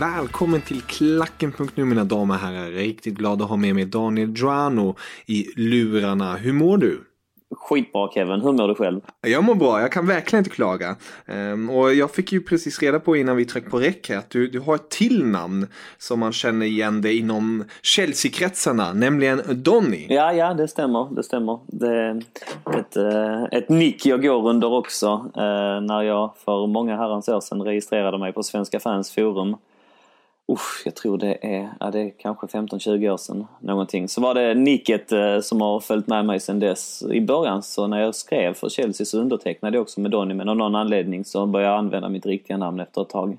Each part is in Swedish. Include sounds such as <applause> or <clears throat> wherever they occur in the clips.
Välkommen till Klacken.nu mina damer och herrar. Riktigt glad att ha med mig Daniel Joano i lurarna. Hur mår du? Skitbra Kevin, hur mår du själv? Jag mår bra, jag kan verkligen inte klaga. Ehm, och jag fick ju precis reda på innan vi tryckte på räck att du, du har ett till namn som man känner igen dig inom Chelsea-kretsarna, nämligen Donny. Ja, ja det stämmer. Det stämmer. Det är ett, eh, ett nick jag går under också. eh, När jag för många herrans år sedan registrerade mig på Svenska fans forum. Usch, jag tror det är, ja, det är kanske 15-20 år sedan någonting. Så var det nicket eh, som har följt med mig sedan dess. I början så när jag skrev för Chelsea så undertecknade jag också med Donny men av någon anledning så började jag använda mitt riktiga namn efter ett tag.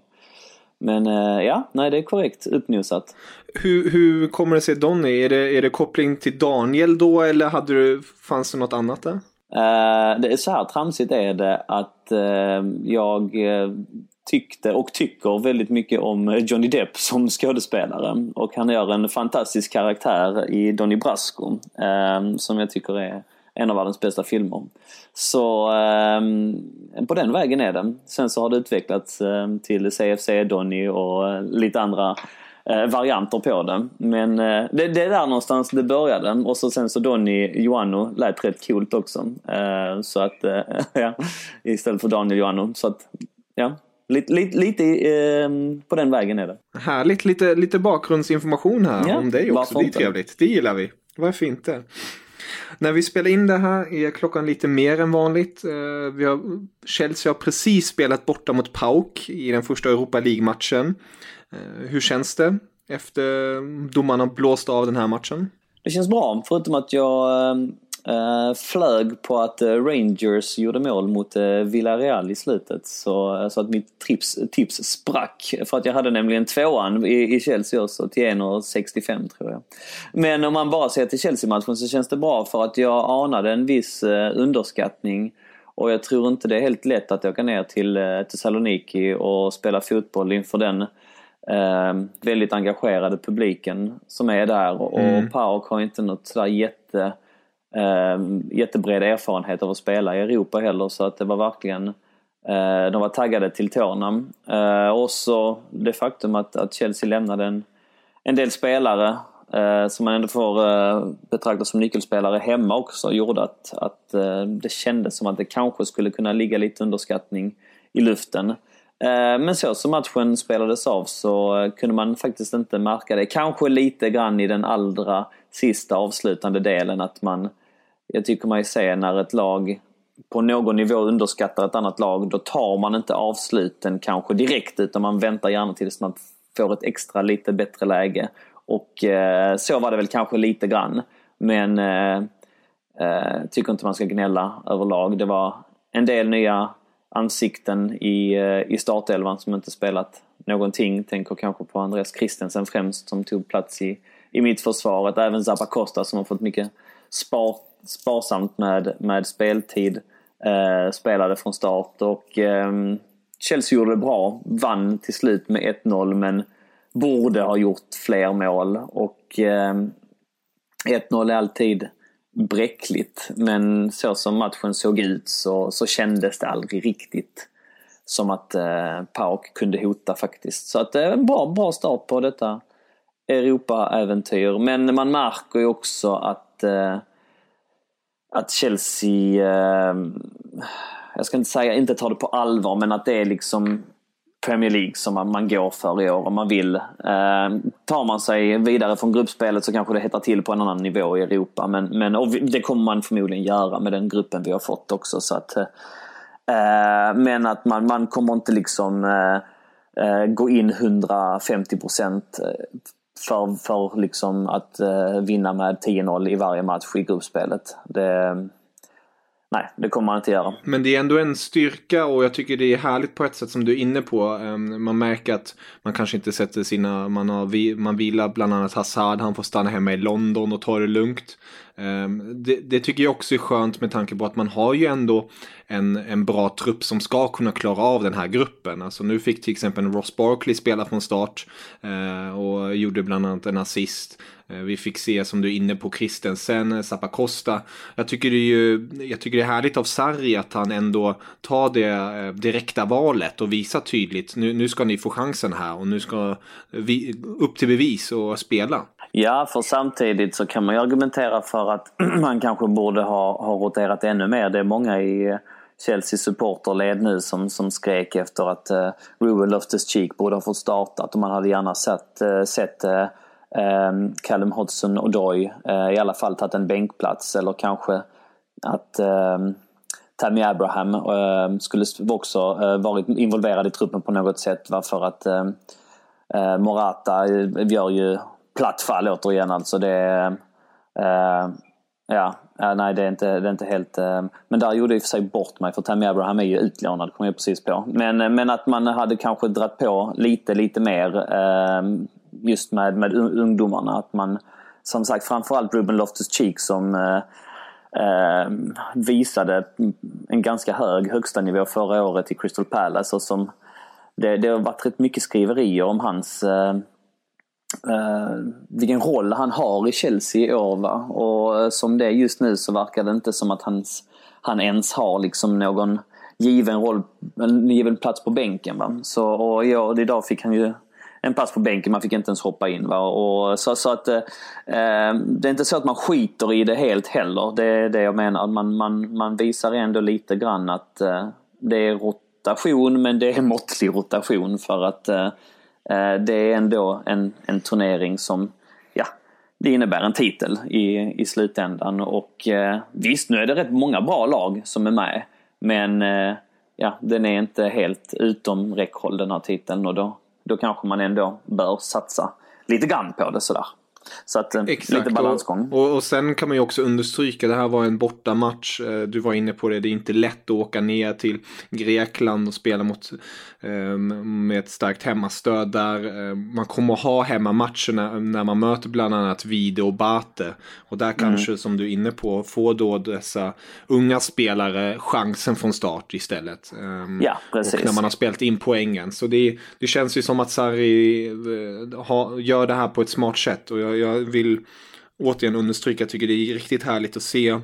Men eh, ja, nej det är korrekt uppnosat. Hur, hur kommer det sig Donny? Är det, är det koppling till Daniel då eller hade du, fanns det något annat där? Eh, det är så här tramsigt är det att eh, jag eh, tyckte och tycker väldigt mycket om Johnny Depp som skådespelare. Och han gör en fantastisk karaktär i Donny Brasco eh, som jag tycker är en av världens bästa filmer. Så eh, på den vägen är det. Sen så har det utvecklats eh, till CFC Donny och eh, lite andra eh, varianter på det. Men eh, det, det är där någonstans det började. Och så sen så Donny Joanno lät rätt coolt också. Eh, så att, eh, <laughs> ja, istället för Daniel Joanno. Så att, ja. Lite, lite, lite eh, på den vägen är det. Härligt, lite, lite bakgrundsinformation här Ja, om dig också. Det är inte? trevligt, det gillar vi. Varför inte? När vi spelar in det här är klockan lite mer än vanligt. Eh, Vi har, Chelsea har precis spelat borta mot PAOK i den första Europa League-matchen. Eh, Hur känns det efter domarna blåst av den här matchen? Det känns bra, förutom att jag äh, flög på att eh, Rangers gjorde mål mot äh, Villarreal i slutet. Så, så att mitt tips, tips sprack. För att jag hade nämligen tvåan i, i Chelsea också till 1,65 tror jag. Men om man bara ser till Chelsea-matchen så känns det bra för att jag anade en viss underskattning. Och jag tror inte det är helt lätt att åka ner till Thessaloniki och spela fotboll inför den eh, väldigt engagerade publiken som är där och Mm. PAOK har inte något sådär jätte, eh, Ehm, jättebred erfarenhet av att spela i Europa heller så att det var verkligen eh, de var taggade till tårna. Eh, och så det faktum att, att Chelsea lämnade en, en del spelare eh, som man ändå får eh, betrakta som nyckelspelare hemma också gjorde att, att eh, det kändes som att det kanske skulle kunna ligga lite underskattning i luften. Eh, men så som matchen spelades av så kunde man faktiskt inte märka det. Kanske lite grann i den allra sista avslutande delen att man... Jag tycker man ju ser när ett lag på någon nivå underskattar ett annat lag, då tar man inte avsluten kanske direkt utan man väntar gärna tills man får ett extra lite bättre läge. Och eh, så var det väl kanske lite grann. Men eh, eh, tycker inte man ska gnälla överlag. Det var en del nya ansikten i, eh, i startelvan som inte spelat någonting. Tänker kanske på Andreas Christensen främst som tog plats i, i mittförsvaret. Även Zappa Costa som har fått mycket spart sparsamt med, med speltid. Eh, spelade från start och eh, Chelsea gjorde det bra. Vann till slut med 1-0 men borde ha gjort fler mål. Och eh, 1-0 är alltid bräckligt. Men så som matchen såg ut så, så kändes det aldrig riktigt som att eh, Pauk kunde hota faktiskt. Så att det är en bra, bra start på detta Europa-äventyr. Men man märker ju också att, eh, att Chelsea, eh, jag ska inte säga inte tar det på allvar, men att det är liksom Premier League som man, man går för i år om man vill. Eh, tar man sig vidare från gruppspelet så kanske det hettar till på en annan nivå i Europa. Men, men det kommer man förmodligen göra med den gruppen vi har fått också. Så att, eh, men att man, man kommer inte liksom eh, eh gå in 150 procent eh, för, för liksom att eh, vinna med 10-0 i varje match i gruppspelet. Det, nej, det kommer man inte göra. Men det är ändå en styrka och jag tycker det är härligt på ett sätt som du är inne på. Ehm, man märker att man kanske inte sätter sina, man, har, man vilar bland annat Hazard, han får stanna hemma i London och ta det lugnt. Ehm, det, det, tycker jag också är skönt med tanke på att man har ju ändå en, en bra trupp som ska kunna klara av den här gruppen. Alltså nu fick till exempel Ross Barkley spela från start eh, och gjorde bland annat en assist. Eh, vi fick se, som du är inne på, Christensen, eh, Zappacosta. Jag tycker det är ju jag tycker det är härligt av Sarri att han ändå tar det direkta valet och visar tydligt nu, nu ska ni få chansen här och nu ska vi upp till bevis och spela. Ja, för samtidigt så kan man ju argumentera för att <clears throat> man kanske borde ha, ha roterat ännu mer. Det är många i eh, Chelsea supporterled nu som, som skrek efter att uh, Ruben Loftus-Cheek borde ha fått startat och man hade gärna eh, sett, uh, sett uh, Callum Hodgson och Doy uh, i alla fall tagit en bänkplats eller kanske att um, Tammy Abraham uh, skulle också uh, varit involverad i truppen på något sätt. Va? För att uh, Morata gör ju platt fall återigen alltså. Det eh, ja, nej det är inte, det är inte helt... Eh, men där gjorde jag i och för sig bort mig för Tammy Abraham är ju utlånad, kom jag precis på. Men, eh, men att man hade kanske dratt på lite, lite mer eh, just med, med ungdomarna. Att man, som sagt, framförallt Ruben Loftus-Cheek som eh, visade en ganska hög högsta nivå förra året i Crystal Palace. Och som, det, det har varit rätt mycket skriverier om hans eh, Uh, vilken roll han har i Chelsea i år. Va? Och eh, som det är just nu så verkar det inte som att hans, han ens har liksom någon given roll, en given plats på bänken. Va? Så, och ja, idag fick han ju en pass på bänken, man fick inte ens hoppa in. Va? Och, så, så att, eh, eh, det är inte så att man skiter i det helt heller, det är det jag menar. Man, man, man visar ändå lite grann att eh, det är rotation, men det är måttlig rotation för att eh, Eh, det är ändå en, en turnering som ja, det innebär en titel i, i slutändan. Och eh, visst, nu är det rätt många bra lag som är med. Men eh, ja, den är inte helt utom räckhåll den här titeln och då, då kanske man ändå bör satsa lite grann på det sådär. Så att eh, Exakt. lite balansgång. Och, och, sen kan man ju också understryka, det här var en bortamatch. Eh, du var inne på det, det är inte lätt att åka ner till Grekland och spela mot, ehm, med ett starkt hemmastöd där. Eh, man kommer ha hemmamatcherna när man möter bland annat Vide och Bate. Och där mm. kanske, som du är inne på, får då dessa unga spelare chansen från start istället. Ehm, ja, precis. Och när man har spelat in poängen. Så det, det känns ju som att Sarri ha, gör det här på ett smart sätt. Och jag jag, vill återigen understryka, jag tycker det är riktigt härligt att se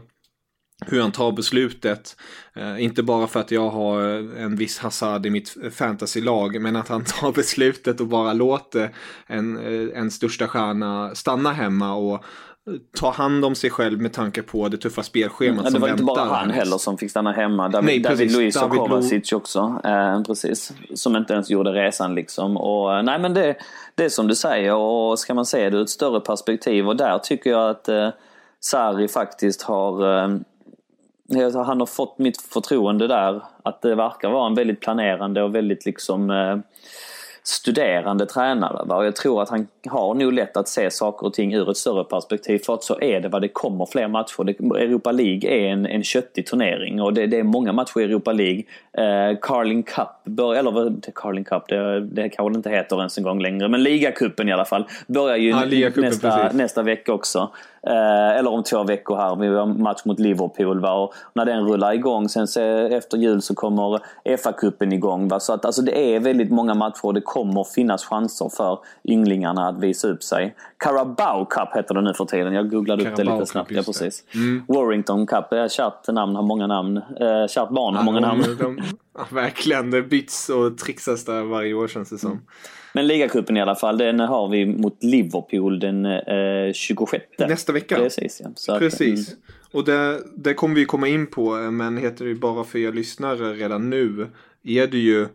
hur han tar beslutet. Eh, inte bara för att jag har en viss Hazard i mitt fantasylag, men att han <laughs> tar beslutet och bara låter en, eh, en största stjärna stanna hemma och ta hand om sig själv med tanke på det tuffa spelschemat mm, som väntar. Det var inte bara han heller som fick stanna hemma. David, nej, David Luiz och Kovacic också. Eh, precis. Som inte ens gjorde resan liksom. Och, eh, nej men det, det är som du säger och ska man se det ur ett större perspektiv och där tycker jag att eh, Sarri faktiskt har eh, han har fått mitt förtroende där. Att det verkar vara en väldigt planerande och väldigt liksom eh, studerande tränare. Va? Och jag tror att han har nog lätt att se saker och ting ur ett större perspektiv. För att så är det vad det kommer fler matcher. Europa League är en, en köttig turnering och det, det är många matcher i Europa League. Eh, Carling Cup, bör, eller Carling Cup, det, det kanske det inte heter ens en gång längre. Men ligacupen i alla fall börjar ju ja, nästa, nästa vecka också. Eh, eller om två veckor här. Vi har match mot Liverpool. Va? Och när den rullar igång, sen så, efter jul så kommer FA-cupen igång. Va? Så att alltså, det är väldigt många matcher och det kommer finnas chanser för ynglingarna att visa upp sig. Carabao Cup heter det nu för tiden. Jag googlade upp Carabao det lite Cup, snabbt. Ja, just precis. Warrington Cup, kärt namn har många namn. Eh, kärt barn har många namn. De, de, <laughs> ja, verkligen, det byts och trixas där varje år känns det som. Men ligacupen i alla fall, den har vi mot Liverpool den eh, 26. Nästa vecka. Precis, ja. Så att, Precis. mm, Och det, det kommer vi komma in på, men heter det bara för er lyssnare redan nu är det ju eh,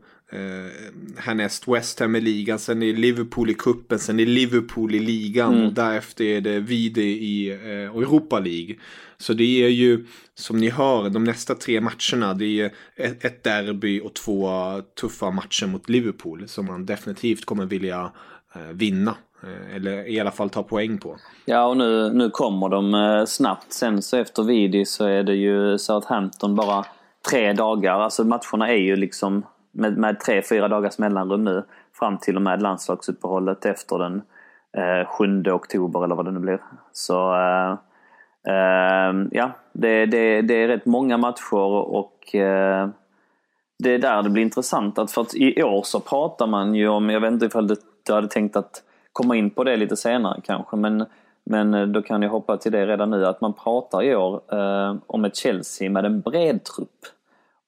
härnäst West Ham i ligan, sen är Liverpool i kuppen, sen är Liverpool i ligan Mm. och därefter är det Vide i eh, Europa League. Så det är ju, som ni hör, de nästa tre matcherna, det är ett, ett derby och två tuffa matcher mot Liverpool som man definitivt kommer vilja eh, vinna. Eh, eller i alla fall ta poäng på. Ja, och nu, nu kommer de eh, snabbt. Sen så efter Vidi så är det ju Southampton bara tre dagar. Alltså matcherna är ju liksom med, med tre, fyra dagars mellanrum nu. Fram till och med landslagsuppehållet efter den eh, 7 oktober eller vad det nu blir. Så eh, eh, ja, det, det, det är rätt många matcher och eh, det är där det blir intressant. Att för att I år så pratar man ju om, jag vet inte ifall du, du hade tänkt att komma in på det lite senare kanske, men, men eh, då kan jag hoppa till det redan nu. Att man pratar i år eh, om ett Chelsea med en bred trupp.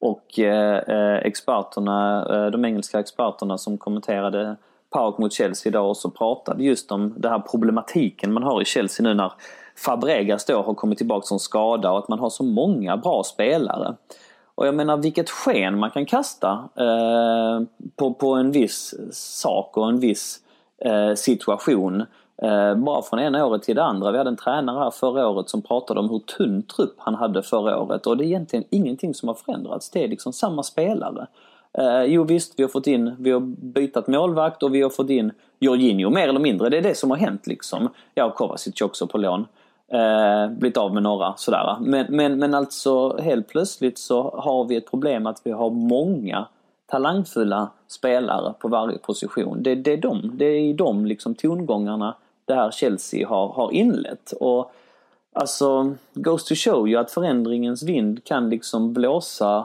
Och eh, eh experterna, eh, de engelska experterna som kommenterade Park mot Chelsea idag och så pratade just om den här problematiken man har i Chelsea nu när Fabregas då har kommit tillbaka som skada och att man har så många bra spelare. Och jag menar vilket sken man kan kasta eh, på, på en viss sak och en viss eh, situation. Eh, bara från ena året till det andra. Vi hade en tränare här förra året som pratade om hur tunn trupp han hade förra året och det är egentligen ingenting som har förändrats. Det är liksom samma spelare. Eh, jo visst, vi har fått in, vi har bytt målvakt och vi har fått in Jorginho mer eller mindre. Det är det som har hänt liksom. Ja, och Kovacic också på lån. Eh, blivit av med några sådär. Men, men, men alltså helt plötsligt så har vi ett problem att vi har många talangfulla spelare på varje position. Det, det, är, de, det är i de liksom tongångarna det här Chelsea har, har inlett. Och alltså, goes to show ju att förändringens vind kan liksom blåsa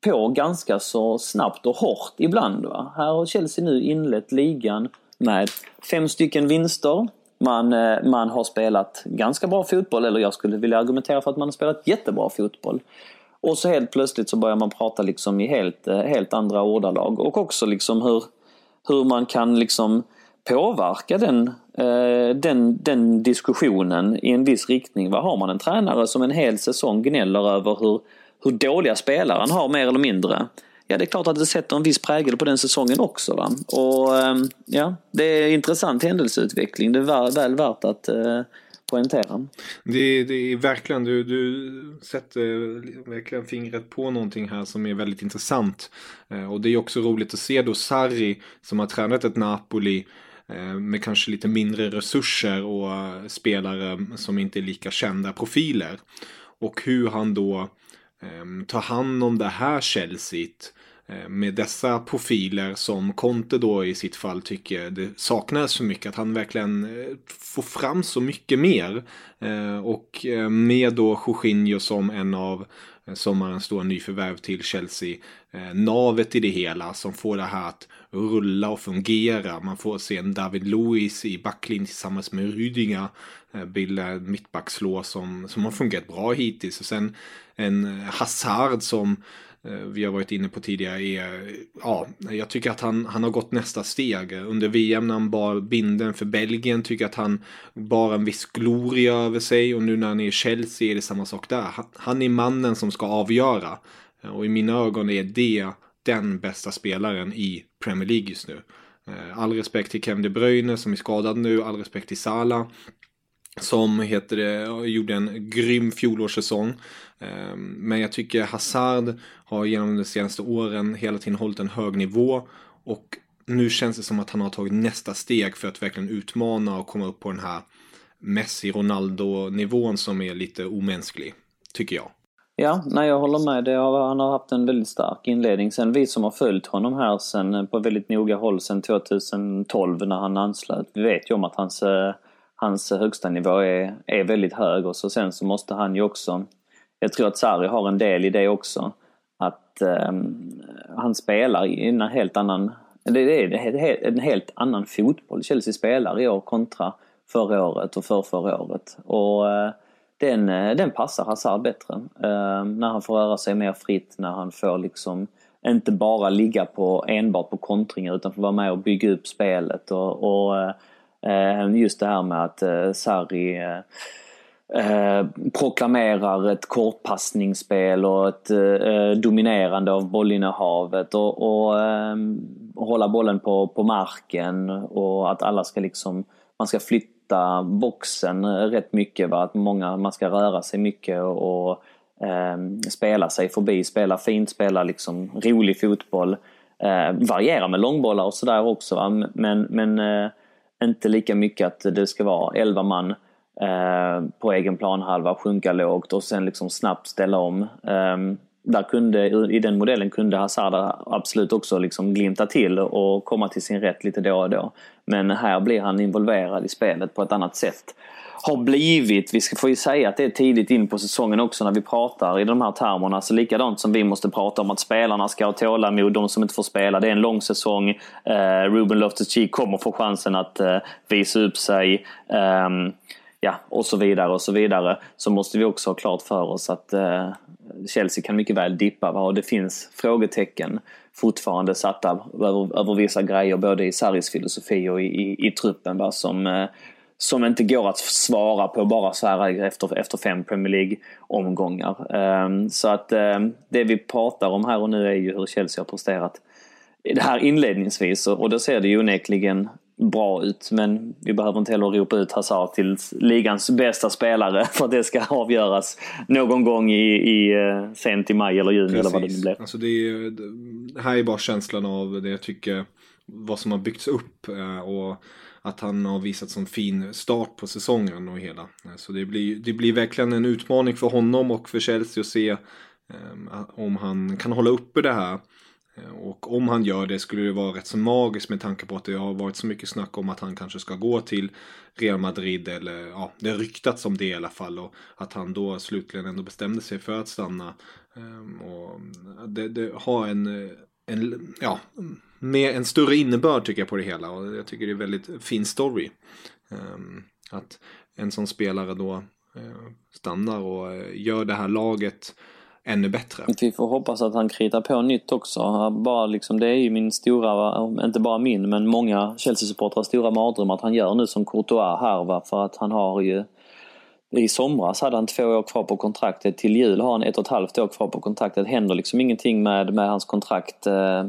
på ganska så snabbt och hårt ibland. Va? Här har Chelsea nu inlett ligan med fem stycken vinster. Man, eh, man har spelat ganska bra fotboll, eller jag skulle vilja argumentera för att man har spelat jättebra fotboll. Och så helt plötsligt så börjar man prata liksom i helt, eh, helt andra ordalag och också liksom hur, hur man kan liksom påverka den, eh, den, den diskussionen i en viss riktning. Vad har man en tränare som en hel säsong gnäller över hur, hur dåliga spelare han har mer eller mindre? Ja, det är klart att det sätter en viss prägel på den säsongen också. Va? Och ehm, ja, det är intressant händelseutveckling. Det är väl, värt att eh, poängtera. Det, det är verkligen, du, du sätter verkligen fingret på någonting här som är väldigt intressant. Eh, och det är också roligt att se då Sarri som har tränat ett Napoli eh, med kanske lite mindre resurser och eh, spelare som inte är lika kända profiler. Och hur han då eh, tar hand om det här Chelsea Eh, med dessa profiler som Conte då i sitt fall tycker det saknas för mycket. Att han verkligen eh, får fram så mycket mer. Eh, och med då Jorginho som en av sommarens stora nyförvärv till Chelsea. Navet i det hela som får det här att rulla och fungera. Man får se en David Luiz i backlinjen tillsammans med Rydinga. bilda mittbackslå som, som har fungerat bra hittills. Och sen en Hazard som Eh, vi har varit inne på tidigare är, ja, jag tycker att han, han har gått nästa steg. Under VM när han bar binden för Belgien tycker jag att han bar en viss gloria över sig och nu när han är i Chelsea är det samma sak där. Han, är mannen som ska avgöra. Eh, och i mina ögon är det den bästa spelaren i Premier League just nu. Eh, all respekt till Kevin De Bruyne som är skadad nu, all respekt till Salah som heter det, gjorde en grym fjolårssäsong. Ehm, men jag tycker Hazard har genom de senaste åren hela tiden hållit en hög nivå och nu känns det som att han har tagit nästa steg för att verkligen utmana och komma upp på den här Messi-Ronaldo-nivån som är lite omänsklig, tycker jag. Ja, nej jag håller med. Det har, han har haft en väldigt stark inledning. Sen vi som har följt honom här sen, eh, på väldigt noga håll sen 2012 när han anslöt. Vi vet ju om att hans, eh, hans högsta nivå är, är väldigt hög och så sen så måste han ju också, jag tror att Sarri har en del i det också, att eh, han spelar i en helt annan, det är en helt annan fotboll Chelsea spelar i år kontra förra året och för förra året. Och eh, den, eh, den passar Hazard bättre. Eh, när han får röra sig mer fritt, när han får liksom inte bara ligga på enbart på kontringar utan får vara med och bygga upp spelet och, och eh, Eh, just det här med att eh, Sarri eh, eh, proklamerar ett kortpassningsspel och ett eh, dominerande av bollinnehavet och, och eh, hålla bollen på, på marken och att alla ska liksom, man ska flytta boxen rätt mycket, va? att många, man ska röra sig mycket och, och eh, spela sig förbi, spela fint, spela liksom rolig fotboll. Eh, variera med långbollar och sådär också va? men, men eh, inte lika mycket att det ska vara 11 man eh, på egen planhalva, sjunka lågt och sen liksom snabbt ställa om. Ehm, där kunde, I den modellen kunde Hazard absolut också liksom glimta till och komma till sin rätt lite då och då. Men här blir han involverad i spelet på ett annat sätt har blivit, vi får ju säga att det är tidigt in på säsongen också när vi pratar i de här termerna. Så likadant som vi måste prata om att spelarna ska ha tålamod, de som inte får spela. Det är en lång säsong. Eh, Ruben Loftus-Cheek kommer få chansen att eh, visa upp sig. Eh, ja, och så vidare och så vidare. Så måste vi också ha klart för oss att eh, Chelsea kan mycket väl dippa va? och det finns frågetecken fortfarande satta över, över vissa grejer både i Sarris filosofi och i, i, i truppen va? som eh, som inte går att svara på bara så här efter, efter fem Premier League-omgångar. Um, så att um, det vi pratar om här och nu är ju hur Chelsea har presterat det här inledningsvis och då ser det ju onekligen bra ut. Men vi behöver inte heller ropa ut Hazard till ligans bästa spelare <laughs> för att det ska avgöras någon gång i, i uh, sent i maj eller juni Precis. eller vad det nu blir. Alltså det, är, det här är bara känslan av det jag tycker, vad som har byggts upp. Uh, och att han har visat sån fin start på säsongen och hela. Så det blir, det blir verkligen en utmaning för honom och för Chelsea att se ehm, om han kan hålla uppe det här. Och om han gör det skulle det vara rätt så magiskt med tanke på att det har varit så mycket snack om att han kanske ska gå till Real Madrid eller ja, det har ryktats om det i alla fall och att han då slutligen ändå bestämde sig för att stanna. Ehm, och det, det har en, en, ja, med en större innebörd tycker jag på det hela. Och jag tycker det är en väldigt fin story. Ehm, att en sån spelare då eh, stannar och eh, gör det här laget ännu bättre. Vi får hoppas att han kritar på nytt också. Bara liksom, det är ju min stora, inte bara min, men många Chelsea-supportrars stora mardröm att han gör nu som Courtois här. Va? För att han har ju i somras hade han två år kvar på kontraktet. Till jul har han ett och ett halvt år kvar på kontraktet. Det händer liksom ingenting med, med hans kontrakt eh,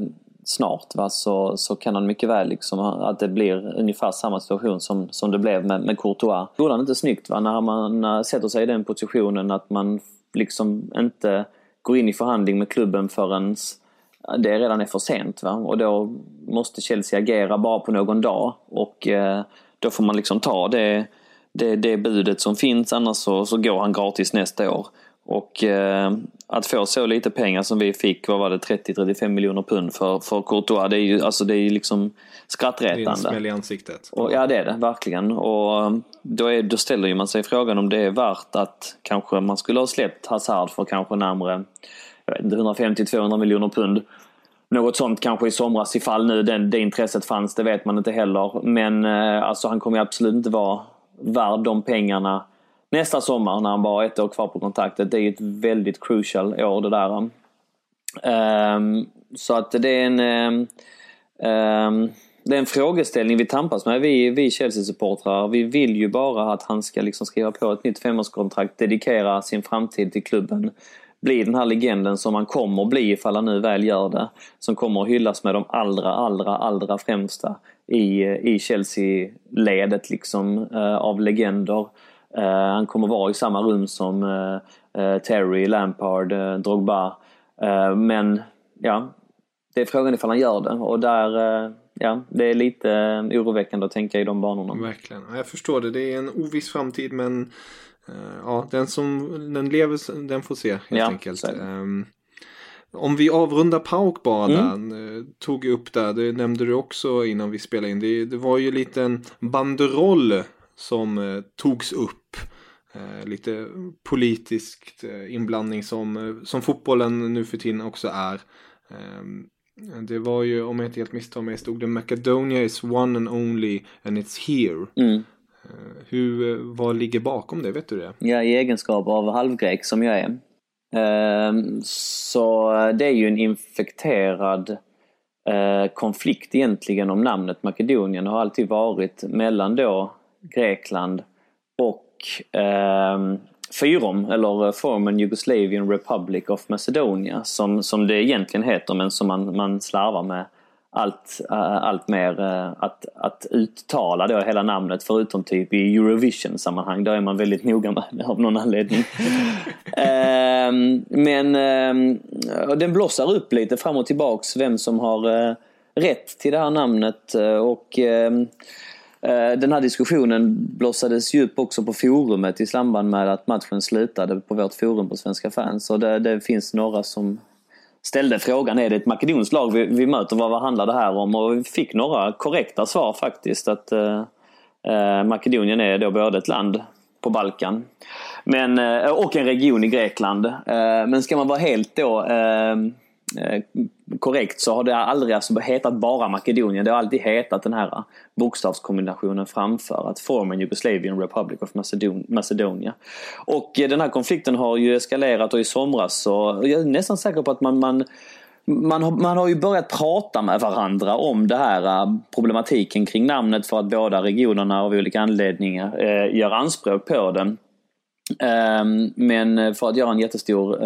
snart va, så, så kan han mycket väl liksom, att det blir ungefär samma situation som, som det blev med, med Courtois. Gjorde han inte snyggt va, när man sätter sig i den positionen att man liksom inte går in i förhandling med klubben förrän det redan är för sent. Va? Och då måste Chelsea agera bara på någon dag och eh, då får man liksom ta det, det, det budet som finns annars så, så går han gratis nästa år. Och eh, att få så lite pengar som vi fick, vad var det, 30-35 miljoner pund för, för Courtois, det är ju alltså det är liksom skrattretande. Det är en smäll i ansiktet. Och, ja det är det, verkligen. Och eh, då, är, då ställer ju man sig frågan om det är värt att kanske man skulle ha släppt Hazard för kanske närmare 150-200 miljoner pund. Något sånt kanske i somras ifall nu den, det intresset fanns, det vet man inte heller. Men eh, alltså han kommer ju absolut inte vara värd de pengarna nästa sommar när han bara har ett år kvar på kontraktet. Det är ju ett väldigt crucial år det där. Um, så att det är en um, um, det är en frågeställning vi tampas med, vi, vi Chelsea-supportrar. Vi vill ju bara att han ska liksom skriva på ett nytt femårskontrakt, dedikera sin framtid till klubben. Bli den här legenden som han kommer bli ifall han nu väl gör det. Som kommer att hyllas med de allra, allra, allra främsta i, i Chelsea-ledet liksom, uh, av legender. Eh, han kommer vara i samma rum som eh, eh, Terry, Lampard, Drogba. men ja, det är frågan ifall han gör det och där, ja, det är lite oroväckande att tänka i de banorna. Verkligen, jag förstår det. Det är en oviss framtid men ja, den som den lever, den får se helt ja, enkelt. Um, om vi avrundar Pauk bara mm. där, tog upp där, det nämnde du också innan vi spelade in. Det, det var ju lite en banderoll som togs upp. Eh, lite politisk eh, inblandning som, eh, som fotbollen nu för tiden också är. Ehm, det var ju, om jag inte helt misstar mig, stod det Macedonia is one and only and it's here. Mm. Hur, vad ligger bakom det, vet du det? Ja, i egenskap av halvgrek som jag är. Ehm, så det är ju en infekterad konflikt egentligen om namnet Makedonien. Det har alltid varit mellan då Grekland och eh, Fyrom, eller Former Yugoslavian Republic of Macedonia, som, som det egentligen heter men som man, man slarvar med allt, uh, allt mer uh, att, att uttala då hela namnet förutom typ i Eurovision-sammanhang. Där är man väldigt noga med det av någon anledning. uh, <laughs> men uh, den blossar upp lite fram och tillbaks vem som har rätt till det här namnet och ehm, Eh, Eh, den här diskussionen blossades ju upp också på forumet i samband med att matchen slutade på vårt forum på Svenska fans. Och det, det finns några som ställde frågan, är det ett makedonskt lag vi, vi möter? Vad, vad handlar det här om? Och vi fick några korrekta svar faktiskt. Att eh, eh Makedonien är då både ett land på Balkan men, eh, och en region i Grekland. Eh, men ska man vara helt då Eh, Eh, korrekt så har det aldrig alltså hetat bara Makedonien. Det har alltid hetat den här eh, bokstavskombinationen framför att form Jugoslavien Yugoslavian Republic of Macedonia. Och eh, den här konflikten har ju eskalerat och i somras så jag är nästan säker på att man, man man har, man har ju börjat prata med varandra om det här problematiken kring namnet för att båda regionerna av olika anledningar eh, gör anspråk på den. Ehm, men för att göra en jättestor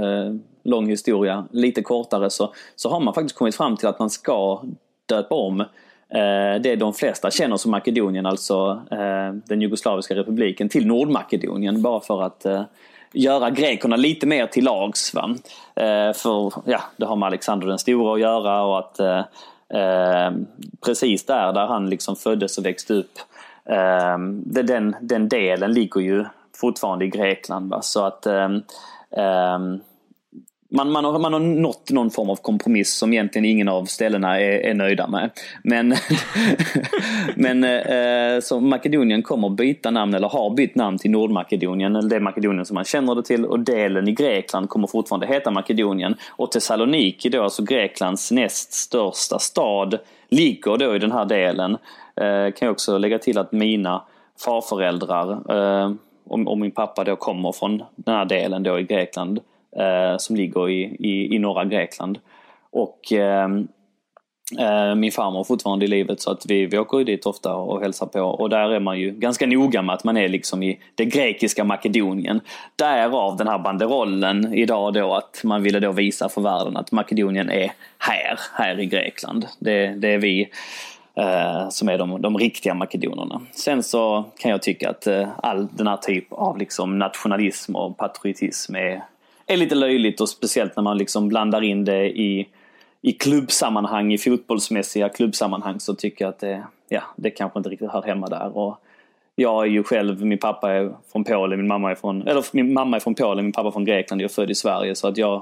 lång historia lite kortare så, så har man faktiskt kommit fram till att man ska döpa om eh, det de flesta känner som Makedonien, alltså eh, den jugoslaviska republiken, till Nordmakedonien bara för att eh, göra grekerna lite mer till lags. Va? För ja, det har med Alexander den stora att göra och att eh, precis där, där han liksom föddes och växte upp, den, den delen ligger ju fortfarande i Grekland. Va? Så att man, man, har, man har nått någon form av kompromiss som egentligen ingen av ställena är, är nöjda med. Men, <laughs> men eh, så Makedonien kommer byta namn, eller har bytt namn till Nordmakedonien, eller det Makedonien som man känner det till. Och delen i Grekland kommer fortfarande heta Makedonien. Och Thessaloniki då, alltså Greklands näst största stad, ligger då i den här delen. Eh, kan jag också lägga till att mina farföräldrar eh, och, och min pappa då kommer från den här delen då i Grekland Eh, som ligger i, i, i norra Grekland. Och eh, eh, min farmor är fortfarande i livet så att vi, vi åker ju dit ofta och hälsar på och där är man ju ganska noga med att man är liksom i det grekiska Makedonien. Därav den här banderollen idag då att man ville då visa för världen att Makedonien är här, här i Grekland. Det, det är vi eh, som är de, de riktiga makedonerna. Sen så kan jag tycka att eh, all den här typ av liksom nationalism och patriotism är är lite löjligt och speciellt när man liksom blandar in det i, i klubbsammanhang, i fotbollsmässiga klubbsammanhang så tycker jag att det, ja, det kanske inte riktigt hör hemma där. Och jag är ju själv, min pappa är från Polen, min mamma är från, eller min mamma är från Polen, min pappa är från Grekland, jag är född i Sverige så att jag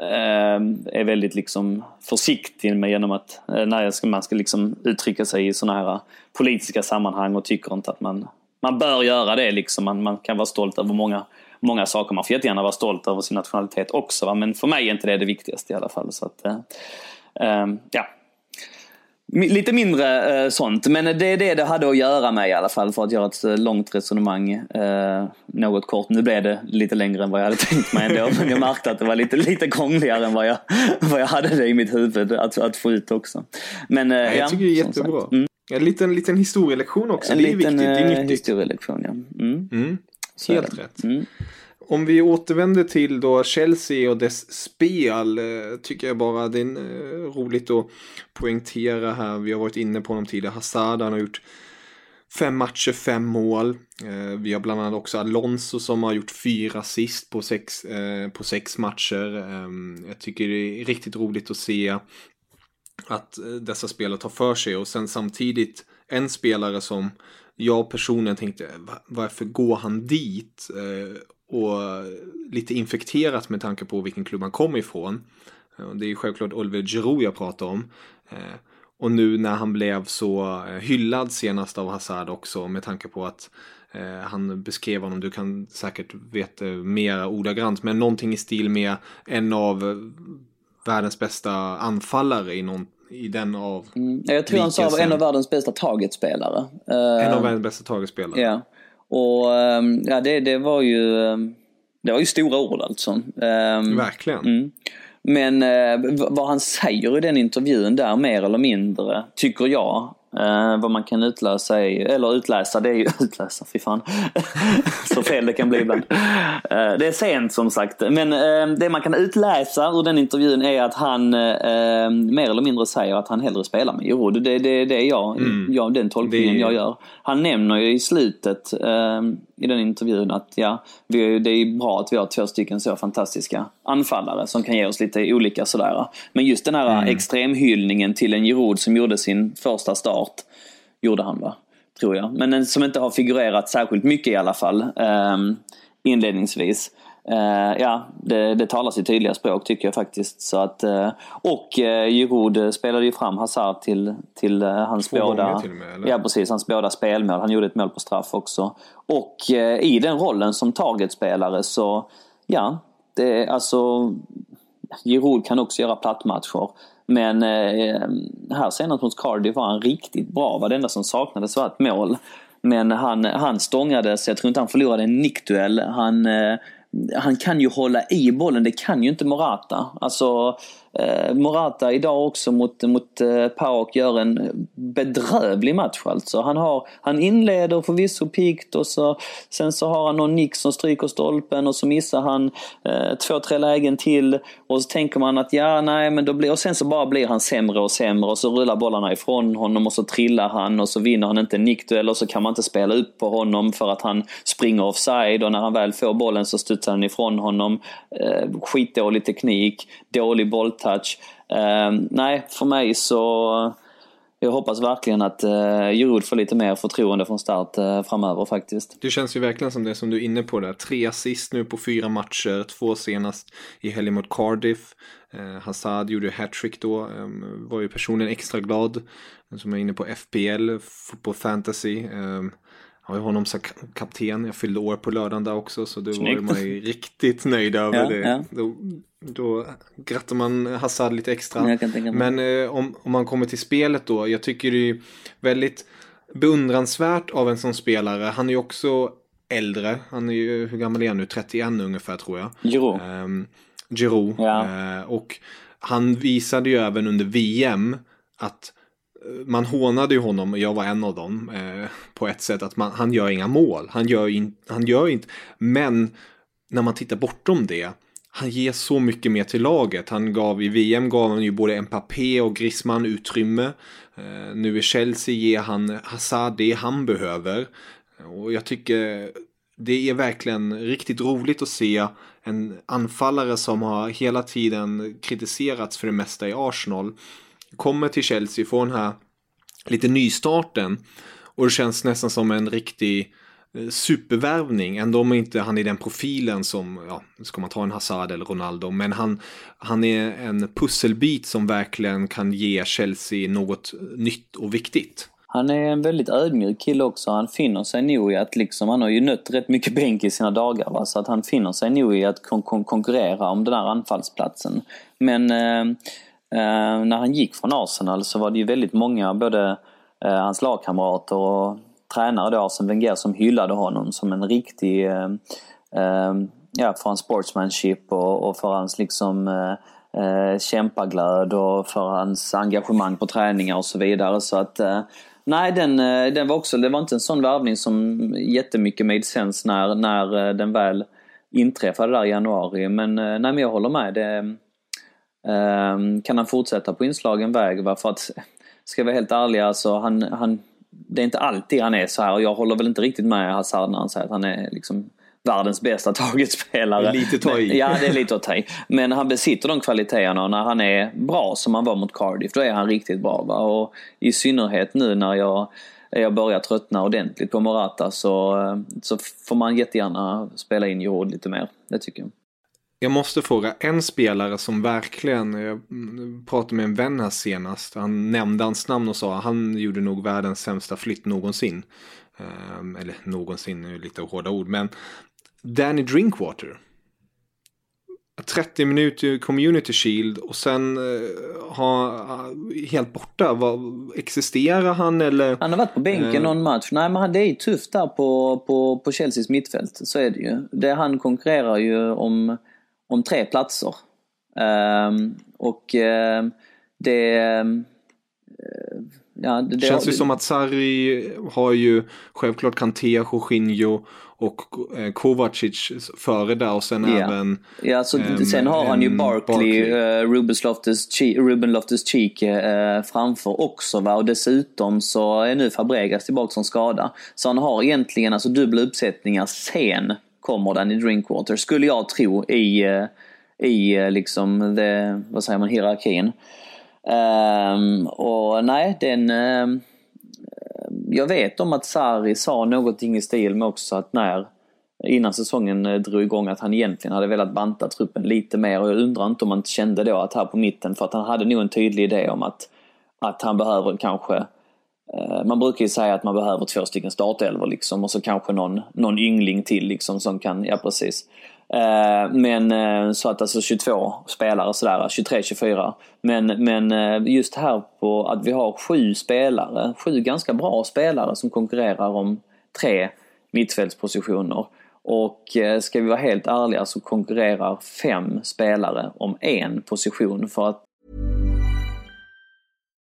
eh, är väldigt liksom försiktig med genom att eh, när ska, man ska liksom uttrycka sig i sådana här politiska sammanhang och tycker inte att man, man bör göra det liksom. Man, man kan vara stolt över många många saker. Man får jättegärna vara stolt över sin nationalitet också, va? men för mig är inte det det viktigaste i alla fall. Så att, eh, ehm, ja. Lite mindre eh, sånt, men det är det det hade att göra med i alla fall för att göra ett eh, långt resonemang eh, något kort. Nu blev det lite längre än vad jag hade tänkt mig ändå, men jag märkte att det var lite, lite krångligare än vad jag, vad jag hade det i mitt huvud att, att få ut också. Men, eh, jag tycker det är jättebra. Mm. En liten, liten historielektion också, en det är liten, viktigt. Det är nyttigt. historielektion, ja. Mm. Mm. Helt rätt. Mm. Om vi återvänder till då Chelsea och dess spel eh, tycker jag bara det är eh, roligt att poängtera här. Vi har varit inne på honom tidigare. Hazard han har gjort fem matcher, fem mål. Eh, vi har bland annat också Alonso som har gjort fyra assist på sex, på sex matcher. Ehm, jag tycker det är riktigt roligt att se att dessa spelare tar för sig och sen samtidigt en spelare som jag personligen tänkte varför går han dit? Eh, och lite infekterat med tanke på vilken klubb han kommer ifrån. Eh, det är självklart Oliver Giroud jag pratar om. Eh, och nu när han blev så hyllad senast av Hazard också med tanke på att han beskrev honom, du kan säkert veta mer ordagrant, men någonting i stil med en av världens bästa anfallare i, någon, i den av mm, Jag tror han sa en av världens bästa targetspelare. En av världens bästa targetspelare. Ja. Och ehm, ja, det, det var ju ehm, det var ju stora ord alltså. Um, Verkligen. Mm. Men eh, vad han säger i den intervjun där mer eller mindre, tycker jag, Uh, vad man kan utläsa, är, eller utläsa, det är ju <laughs> utläsa, fy fan. <laughs> så fel det kan bli ibland. Uh, det är sent som sagt. Men uh, det man kan utläsa ur den intervjun är att han mer eller mindre säger att han hellre spelar med Giroud. Det, det, det är jag, mm. jag, den tolkningen det... jag gör. Han nämner ju i slutet i den intervjun att ja, vi, det är bra att vi har två stycken så fantastiska anfallare som kan ge oss lite olika sådär. Men just den här mm. extremhyllningen till en Giroud som gjorde sin första start, gjorde han va? Tror jag. Men som inte har figurerat särskilt mycket i alla fall um, inledningsvis. Uh, ja, det, det talar sitt tydliga språk tycker jag faktiskt. Så att, uh, och uh, Giroud spelade ju fram Hazard till, till uh, hans Två båda... Till med, eller? Ja precis, hans båda spelmål. Han gjorde ett mål på straff också. Och i den rollen som targetspelare så, ja, det alltså... Giroud kan också göra plattmatcher. Men här senast mot Cardiff var han riktigt bra. Var det enda som saknades var ett mål. Men han, han stångades, jag tror inte han förlorade en nickduell. Han han kan ju hålla i bollen, det kan ju inte Morata. Alltså, Eh, Morata idag också mot, mot eh, Pauk gör en bedrövlig match alltså. Han, har, han inleder förvisso pikt och så, sen så har han någon nick som stryker stolpen och så missar han eh, två, tre lägen till och så tänker man att ja, nej men då blir, och sen så bara blir han sämre och sämre och så rullar bollarna ifrån honom och så trillar han och så vinner han inte en nickduell och så kan man inte spela upp på honom för att han springer offside och när han väl får bollen så studsar han ifrån honom. Eh, skitdålig teknik, dålig bolltakt touch. Ehm, nej, för mig så jag hoppas verkligen att eh, Giroud får lite mer förtroende från start eh, framöver faktiskt. Det känns ju verkligen som det som du är inne på där. Tre assist nu på fyra matcher, två senast i helgen mot Cardiff. Eh, Hazard gjorde hattrick då, eh, var ju personligen extra glad. Som är inne på FPL, Football Fantasy. Ehm, Eh, har ju honom som kapten. Jag fyllde år på lördagen där också så då Snyggt. var man ju riktigt nöjd över ja, det. Ja. Då, då grattar man Hazard lite extra. Men eh, om, om man kommer till spelet då. Jag tycker det är väldigt beundransvärt av en sån spelare. Han är ju också äldre. Han är ju, hur gammal är han nu? 31 ungefär tror jag. Giroud. Um, Giroud. Ja. Uh, och han visade ju även under VM att man hånade ju honom, och jag var en av dem, eh, på ett sätt att man, han gör inga mål. Han gör, in, han gör inte, men när man tittar bortom det, han ger så mycket mer till laget. Han gav i VM gav han ju både Mbappé och Griezmann utrymme. Eh, nu i Chelsea ger han Hazard det han behöver. Och jag tycker det är verkligen riktigt roligt att se en anfallare som har hela tiden kritiserats för det mesta i Arsenal kommer till Chelsea, får den här lite nystarten och det känns nästan som en riktig eh, supervärvning. Ändå om inte han är den profilen som, ja, ska man ta en Hazard eller Ronaldo, men han, han är en pusselbit som verkligen kan ge Chelsea något eh, nytt och viktigt. Han är en väldigt ödmjuk kille också. Han finner sig nog i att liksom, han har ju nött rätt mycket bänk i sina dagar. Va? Så att han finner sig nog i att kon kon konkurrera om den här anfallsplatsen. Men Eh, Eh, när han gick från Arsenal så var det ju väldigt många, både eh, hans lagkamrater och tränare då, Arsene Wenger, som hyllade honom som en riktig, eh, eh ja, för hans sportsmanship och, och för hans liksom eh, eh, kämpaglöd och för hans engagemang på träningar och så vidare. Så att eh, Nej, den, eh, den var också, det var inte en sån värvning som jättemycket made sense när, när den väl inträffade där i januari. Men nej, men jag håller med. Det, kan han fortsätta på inslagen väg? För att, ska jag vara helt ärlig, alltså, han, han, det är inte alltid han är så här. Och jag håller väl inte riktigt med Hazard när han säger att han är liksom världens bästa <laughs> tagetspelare. Lite ta i. Ja, det är lite att ta i. Men han besitter de kvaliteterna och när han är bra som han var mot Cardiff, då är han riktigt bra. Va? Och i synnerhet nu när jag, jag börjar tröttna ordentligt på Morata så, så får man jättegärna spela in Jord lite mer. Det tycker jag. Jag måste fråga, en spelare som verkligen, jag pratade med en vän här senast, han nämnde hans namn och sa att han gjorde nog världens sämsta flytt någonsin. Um, eller någonsin är lite hårda ord, men Danny Drinkwater. 30 minuter community shield och sen uh, ha helt borta. Vad, existerar han eller? Han har varit på bänken uh, någon match. Nej men det är tufft där på, på, på Chelseas mittfält. Så är det ju. Det, han konkurrerar ju om, om tre platser. Um, och uh, det... Ja, det, det känns ju som att Sarri har ju självklart Kanté, Jorginho och eh, Kovacic före där och sen yeah. även... Ja, så um, sen har han ju Barkley, Barkley. Uh, Ruben Loftus-Cheek Loftus uh, framför också va? och dessutom så är nu Fabregas tillbaka som skada. Så han har egentligen alltså dubbla uppsättningar, sen kommer den i Drinkwater, skulle jag tro i, eh, i eh, liksom, the, vad säger man, hierarkin. Um, och nej, den... Um, jag vet om att Sarri sa någonting i stil med också att när innan säsongen drog igång att han egentligen hade velat banta truppen lite mer och jag undrar inte om han kände då att här på mitten för att han hade nog en tydlig idé om att, att han behöver kanske eh, Eh, man brukar ju säga att man behöver två stycken startelvor liksom och så kanske någon, någon yngling till liksom som kan, ja precis. Eh, men eh, så att alltså 22 spelare sådär, 23-24. Men, men just här på att vi har sju spelare, sju ganska bra spelare som konkurrerar om tre mittfältspositioner. Och ska vi vara helt ärliga så konkurrerar fem spelare om en position för att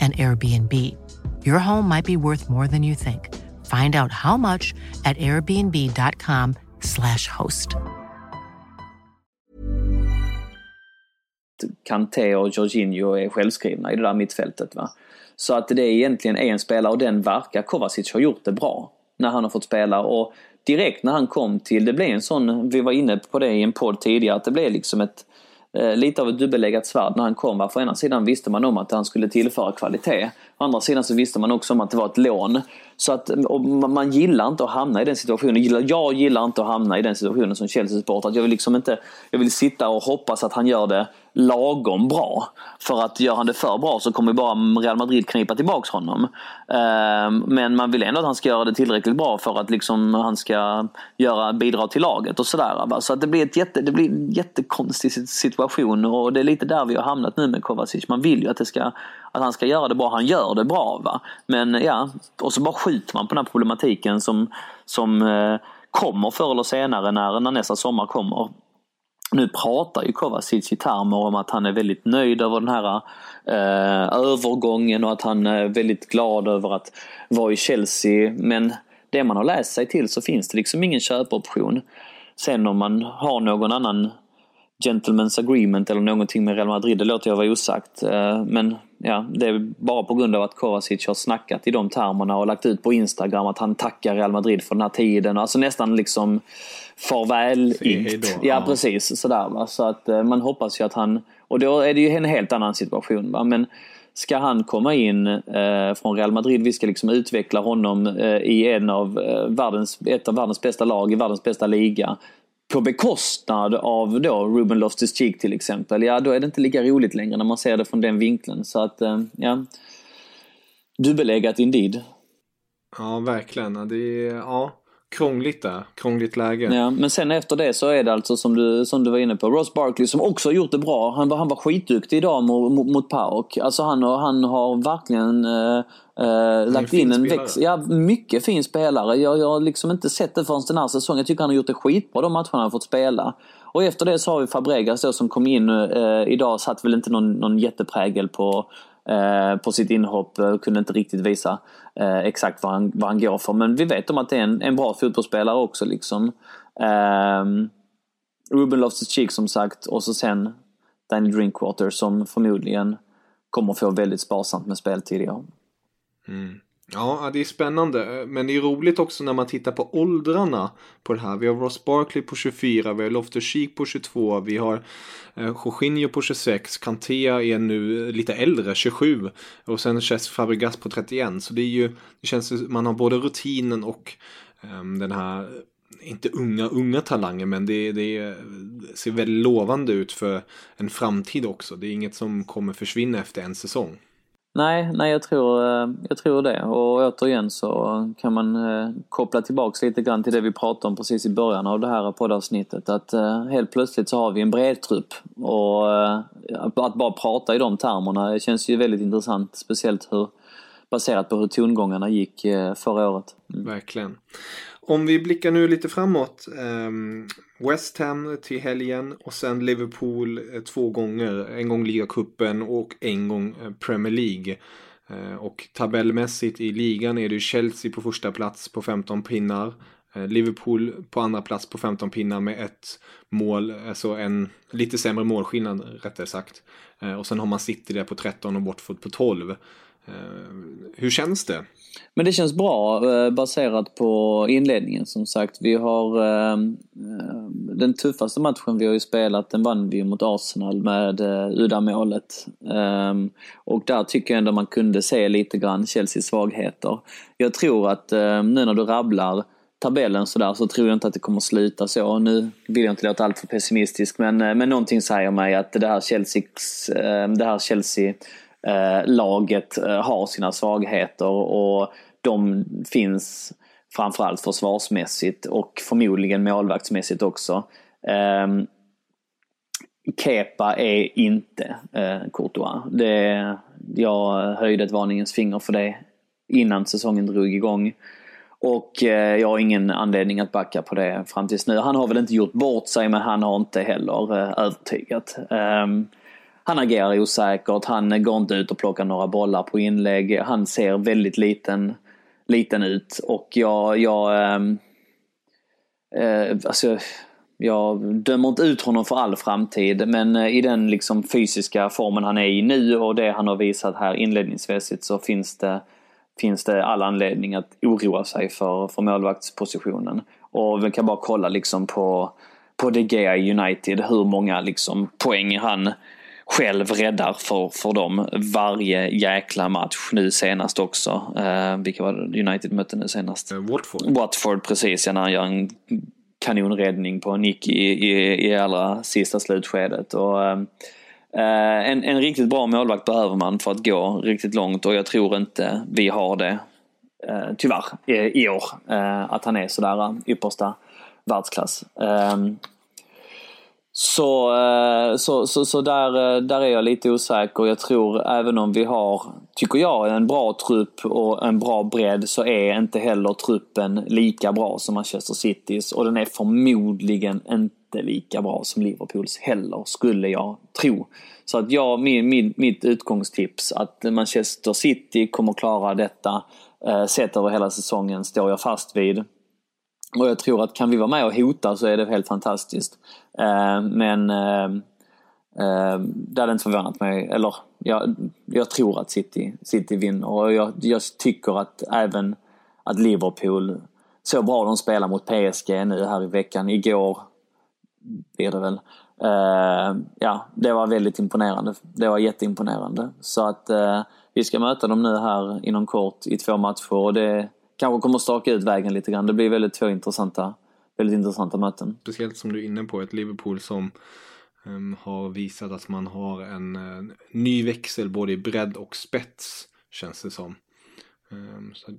and Airbnb. Your home might be worth more than you think. Find out how much at airbnb.com slash host. Kanté och Jorginho är självskrivna i det där mittfältet. Va? Så att det är egentligen en spelare och den verkar Kovacic ha gjort det bra när han har fått spela. Och direkt när han kom till, det blev en sån, vi var inne på det i en podd tidigare, att det blev liksom ett Eh, lite av ett dubbelläggat svärd när han kom. För ena sidan visste man om att han skulle tillföra kvalitet. Å andra sidan så visste man också om att det var ett lån. Så att man gillar inte att hamna i den situationen. Jag gillar inte att hamna i den situationen som Chelsea-supporter. Jag vill liksom inte, jag vill sitta och hoppas att han gör det lagom bra. För att gör han det för bra så kommer bara Real Madrid knipa tillbaks honom. Ehm, men man vill ändå att han ska göra det tillräckligt bra för att liksom han ska göra, bidra till laget och sådär. Så att det blir, ett jätte, det blir en jättekonstig situation och det är lite där vi har hamnat nu med Kovacic. Man vill ju att, det ska, att han ska göra det bra. Han gör det bra. Va? Men ja, och så bara skjuter man på den här problematiken som, som eh, kommer förr eller senare när, när nästa sommar kommer. Nu pratar ju Kovacic i termer om att han är väldigt nöjd över den här eh, övergången och att han är väldigt glad över att vara i Chelsea. Men det man har läst sig till så finns det liksom ingen köpoption. Sen om man har någon annan gentleman's agreement eller någonting med Real Madrid, det låter jag vara osagt. Eh, men ja, det är bara på grund av att Kovacic har snackat i de termerna och lagt ut på Instagram att han tackar Real Madrid för den här tiden. Alltså nästan liksom farväl Ja, ja, precis. Sådär, va? Så att eh, man hoppas ju att han... Och då är det ju en helt annan situation. Va? Men ska han komma in eh, från Real Madrid, vi ska liksom utveckla honom eh, i en av, eh, världens, ett av världens bästa lag, i världens bästa liga på bekostnad av då Ruben Loftus-Cheek till exempel, ja då är det inte lika roligt längre när man ser det från den vinkeln. Så att, eh, ja. Dubbeläggat indeed. Ja, verkligen. Det är, ja, krångligt där. Krångligt läge. Ja, men sen efter det så är det alltså som du, som du var inne på, Ross Barkley som också har gjort det bra. Han var, han var skitduktig idag mot, mot, mot Pauk. Alltså han, han har verkligen äh, äh, lagt in en väx... Ja, mycket fin spelare. Jag, jag har liksom inte sett det förrän den här säsongen. Jag tycker han har gjort det skitbra de matcherna han har fått spela. Och efter det så har vi Fabregas då som kom in äh, idag, satt väl inte någon, någon jätteprägel på Eh, Eh, på sitt inhopp. Kunde inte riktigt visa eh, exakt vad han, vad han går för. Men vi vet om att det är en, en bra fotbollsspelare också. Liksom. Eh, Ruben Loftus-Cheek som sagt och så sen Danny Drinkwater som förmodligen kommer få väldigt sparsamt med speltid i år. Mm. Ja, det är spännande. Eh, men det är roligt också när man tittar på åldrarna på det här. Vi har Ross Barkley på 24, vi har Loftus Cheek på 22, vi har eh, Jorginho på 26, Kantea är nu lite äldre, 27 och sen Cesc Fabregas på 31. Så det är ju, det känns man har både rutinen och um, den här inte unga, unga talanger men det, det ser väldigt lovande ut för en framtid också. Det är inget som kommer försvinna efter en säsong. Nej, nej jag, tror, eh, jag tror det. Och återigen så kan man eh, koppla tillbaks lite grann till det vi pratade om precis i början av det här poddavsnittet. Att eh, helt plötsligt så har vi en bred trupp. Och att bara prata i de termerna känns ju väldigt intressant. Speciellt hur, baserat på hur tongångarna gick förra året. Mm. Verkligen. Om vi blickar nu lite framåt. Ehm, West Ham till helgen och sen Liverpool eh, två gånger. En gång ligacupen och en gång eh, Premier League. Eh, och tabellmässigt i ligan är det Chelsea på första plats på 15 pinnar. Liverpool på andra plats på 15 pinnar med ett mål, alltså en lite sämre målskillnad rättare sagt. Och sen har man City där på 13 och Watford på 12. Hur känns det? Men det känns bra eh, baserat på inledningen som sagt. Vi har eh, eh, den tuffaste matchen vi har ju spelat, den vann vi mot Arsenal med eh, uddamålet. Eh, och där tycker jag ändå man kunde se lite grann Chelseas svagheter. Jag tror att eh, nu när du rabblar tabellen sådär så tror jag inte att det kommer sluta så. Nu vill jag inte låta allt för pessimistisk men, eh, men någonting säger mig att det här Chelsea, det här Chelsea eh, laget eh, har sina svagheter och de finns framförallt försvarsmässigt och förmodligen målvaktsmässigt också. Eh, Kepa är inte eh, Courtois. Det, jag höjde ett varningens finger för det innan säsongen drog igång. Och eh, jag har ingen anledning att backa på det fram tills nu. Han har väl inte gjort bort sig men han har inte heller eh, övertygat. Um, han agerar osäkert, han går inte ut och plockar några bollar på inlägg. Han ser väldigt liten, liten ut och jag, jag ehm, eh, alltså, jag dömer inte ut honom för all framtid men eh, i den liksom fysiska formen han är i nu och det han har visat här inledningsmässigt så finns det, finns det all anledning att oroa sig för, för målvaktspositionen. Och vi kan bara kolla liksom på, på De Gea United hur många liksom poäng han själv räddar för, för dem varje jäkla match. Nu senast också. Eh, vilka var det United mötte nu senast? Eh, Watford. Watford precis, ja, när han gör en kanonräddning på Nick i, i, i allra sista slutskedet. Och, eh, en, en riktigt bra målvakt behöver man för att gå riktigt långt och jag tror inte vi har det, eh, tyvärr, i, i år. Eh, att han är sådär yppersta världsklass. Så, eh, så, så, så där, eh, där är jag lite osäker. Jag tror även om vi har, tycker jag, en bra trupp och en bra bredd så är inte heller truppen lika bra som Manchester Citys och den är förmodligen inte lika bra som Liverpools heller, skulle jag tro. Så att jag, min, min, mitt utgångstips att Manchester City kommer klara detta eh, sett över hela säsongen står jag fast vid. Och jag tror att kan vi vara med och hota så är det helt fantastiskt. Eh, men eh, eh, det hade inte förvånat mig. Eller jag, jag tror att City, City vinner och jag, jag tycker att även att Liverpool, så bra de spelar mot PSG nu här i veckan, igår blir det väl. Uh, ja, det var väldigt imponerande. Det var jätteimponerande. Så att uh, vi ska möta dem nu här inom kort i två matcher och det kanske kommer staka ut vägen lite grann. Det blir väldigt två intressanta, väldigt intressanta möten. Speciellt som du är inne på, ett Liverpool som um, har visat att man har en uh, ny växel både i bredd och spets, känns det som. Um, så,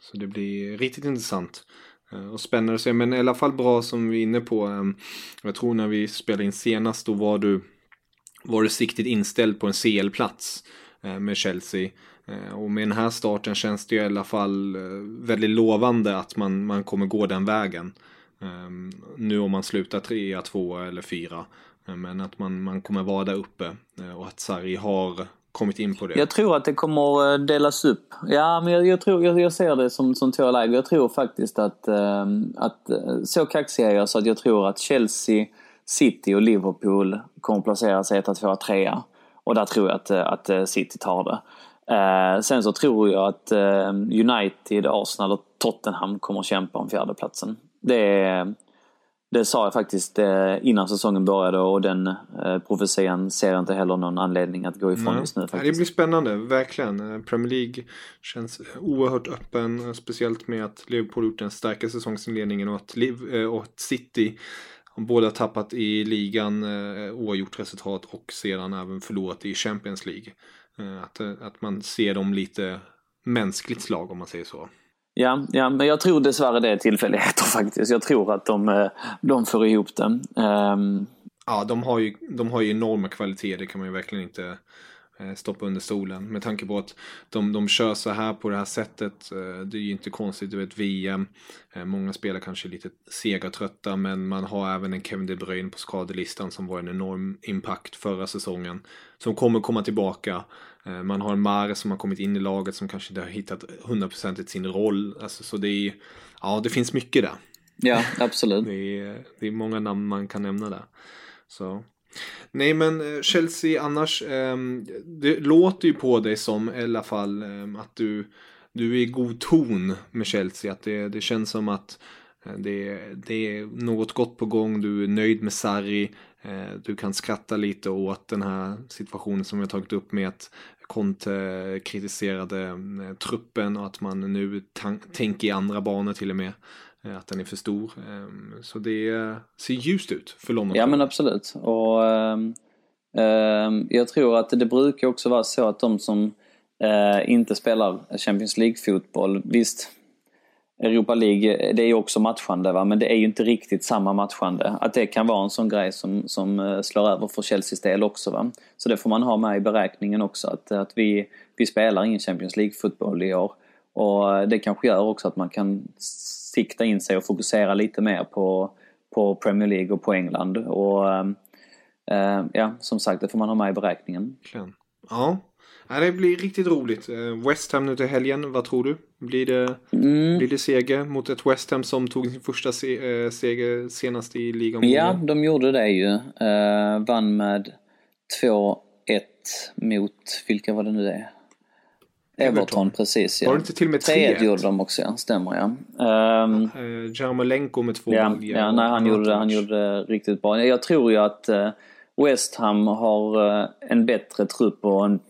så det blir riktigt intressant. Eh, och spännande att se, men i alla fall bra som vi är inne på. Ehm, jag tror när vi spelade in senast, då var du, var du siktigt inställd på en CL-plats eh, med Chelsea. Eh, och med den här starten känns det i alla fall eh, väldigt lovande att man, man kommer gå den vägen. Ehm, nu om man slutar trea, tvåa eller fyra. Eh, men att man, man kommer vara där uppe och att Sarri har kommit in på det. Jag tror att det kommer delas upp. Ja, men jag, jag tror, jag, jag, ser det som, som två läger. Jag tror faktiskt att, ehm, att så kaxig är jag så att jag tror att Chelsea, City och Liverpool kommer placera sig 1, 2, 3 Och där tror jag att, att City tar det. Eh, sen så tror jag att eh, United, Arsenal och Tottenham kommer att kämpa om fjärdeplatsen. Det, det sa jag faktiskt eh, innan säsongen började och den eh, profetian ser jag inte heller någon anledning att gå ifrån Nej. just nu. Faktiskt. Det blir spännande, verkligen. Premier League känns oerhört öppen, speciellt med att Liverpool gjort den starka säsongsinledningen och att, och att City båda tappat i ligan, oavgjort resultat och sedan även förlorat i Champions League. Eh, att, eh, att man ser dem lite mänskligt slag om man säger så. Ja, ja, men jag tror dessvärre det är tillfälligheter <laughs> faktiskt. Jag tror att de, eh, de får ihop det. Um... Ja, de har, ju, de har ju enorma kvaliteter, det kan man ju verkligen inte stoppa under stolen. Med tanke på att de, de kör så här på det här sättet. Det är ju inte konstigt, du vet VM. Många spelare kanske är lite sega trötta men man har även en Kevin De Bruyne på skadelistan som var en enorm impact förra säsongen som kommer komma tillbaka. Eh, man har en Mare som har kommit in i laget som kanske inte har hittat hundraprocentigt sin roll. Alltså, så det är, ja det finns mycket där. Ja, absolut. <laughs> det, är, det är många namn man kan nämna där. Så. Nej men eh, Chelsea annars, ehm, det låter ju på dig som i alla fall ehm, att du, du är i god ton med Chelsea. Att det, det känns som att eh, det, det är något gott på gång, du är nöjd med Sarri. Eh, du kan skratta lite åt den här situationen som vi har tagit upp med att Conte kritiserade truppen och att man nu tänker i andra banor till och med. Eh, att den är för stor. Ehm, så det ser ljust ut för London. Ja men absolut. Och um, jag tror att det brukar också vara så att de som uh, inte spelar Champions League-fotboll, visst Europa League, det är ju också matchande va? men det är ju inte riktigt samma matchande. Att det kan vara en sån grej som, som eh, slår över för Chelseas del också. Va? Så det får man ha med i beräkningen också att, att vi, vi spelar ingen Champions League-fotboll i år. Och det kanske gör också att man kan sikta in sig och fokusera lite mer på, på Premier League och på England. Och äh, ja, som sagt, det får man ha med i beräkningen. Ja, Ja, det blir riktigt roligt. Eh, West Ham nu till helgen, vad tror du? Blir det, mm. blir det seger mot ett West Ham som tog sin första se, äh, seger senast i ligan? Ja, de gjorde det ju. Uh, vann med 2-1 mot, vilka var det nu det Everton, precis ja. Var det inte till och med 3-1? 3 gjorde de också ja, stämmer ja. Um, uh, Jarmolenko med två Ja, ja nej, han, gjorde han gjorde det riktigt bra. Jag tror ju att uh, West Ham har uh, en bättre trupp och en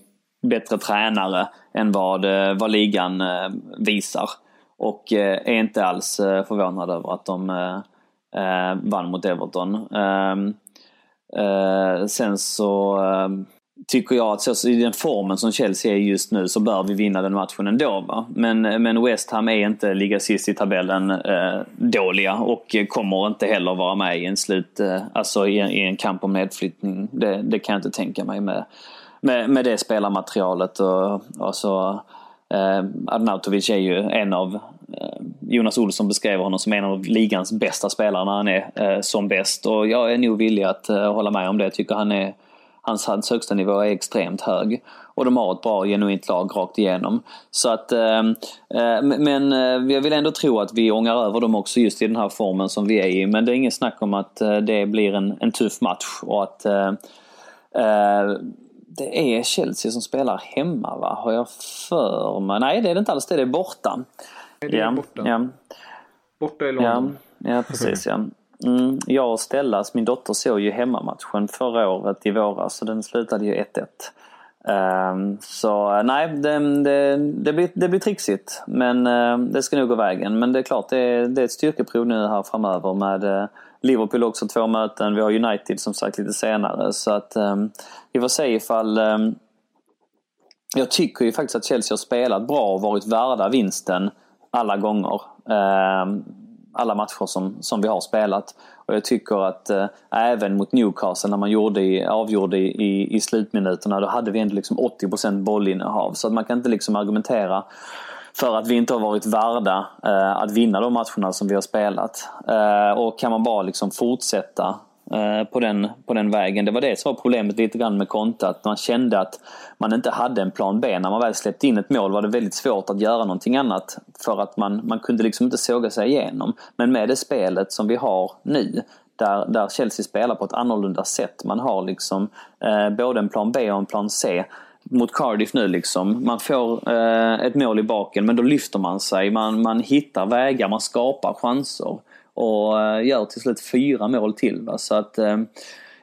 bättre tränare än vad, eh, vad ligan eh, visar. Och eh, är inte alls förvånad över att de vann mot Everton. Ehm, sen så tycker jag att så, i den formen som Chelsea är just nu så bör vi vinna den matchen ändå. Va? Men, men West Ham är inte ligga sist i tabellen eh, dåliga och kommer inte heller vara med i en slut, eh, alltså i, i, en kamp om nedflyttning. Det, det kan jag inte tänka mig med, med, med det spelarmaterialet. Och, och så, eh, Arnautovic är ju en av eh, Jonas Olsson beskrev honom som en av ligans bästa spelare när han är eh, som bäst. Och jag är nog villig att eh, hålla med om det. Jag tycker han är, hans, hans högsta nivå är extremt hög. Och de har ett bra genuint lag rakt igenom. Så att, eh, eh men jag vill ändå tro att vi ångar över dem också just i den här formen som vi är i. Men det är inget snack om att det blir en, en tuff match och att eh, det är Chelsea som spelar hemma va? Har jag för mig? Nej det är det inte alls, det är borta. Det är borta. Ja. Borta i London. Ja, ja precis ja. Mm, jag och Stellas, alltså min dotter såg ju hemmamatchen förra året i våras och den slutade ju 1-1. Um, ehm, så eh, nej, det, det, det, blir, det blir trixigt. Men uh, det ska nog gå vägen. Men det är klart, det är, det är ett styrkeprov nu här framöver med uh, Liverpool också två möten. Vi har United som sagt lite senare. Så att um, vi får se ifall... Um, jag tycker ju faktiskt att Chelsea har spelat bra och varit värda vinsten alla gånger. Um, alla matcher som, som vi har spelat. Och jag tycker att eh, även mot Newcastle när man gjorde i, avgjorde i, i, i slutminuterna, då hade vi ändå liksom 80% bollinnehav. Så att man kan inte liksom argumentera för att vi inte har varit värda eh, att vinna de matcherna som vi har spelat. Eh, och kan man bara liksom fortsätta Eh, på, den, på den vägen. Det var det som var problemet lite grann med Conte, att man kände att man inte hade en plan B. När man väl släppte in ett mål var det väldigt svårt att göra någonting annat för att man, man kunde liksom inte såga sig igenom. Men med det spelet som vi har nu där, där Chelsea spelar på ett annorlunda sätt. Man har liksom eh, både en plan B och en plan C mot Cardiff nu liksom. Man får eh, ett mål i baken men då lyfter man sig, man, man hittar vägar, man skapar chanser. Och eh, gör till slut fyra mål till. Va? Så att eh,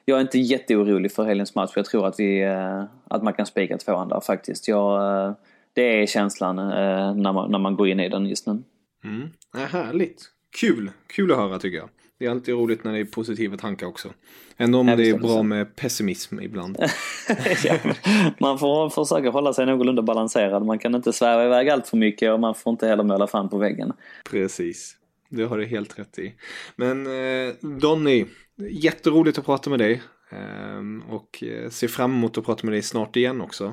jag är inte jätteorolig för helgens match. Jag tror att, vi, eh, att man kan spika två andra faktiskt. Jag, det är känslan när, man, när man går in i den just nu. Mm. Ja, härligt. Kul! Kul att höra tycker jag. Det är alltid roligt när det är positiva tankar också. Ändå om det är bra med pessimism ibland. <laughs> ja, man får försöka hålla sig någorlunda balanserad. Man kan inte sväva iväg allt för mycket och man får inte heller måla fram på väggen. Precis. Det har du helt rätt i. Men eh, Donny, jätteroligt att prata med dig. Ehm, eh, och ser fram emot att prata med dig snart igen också.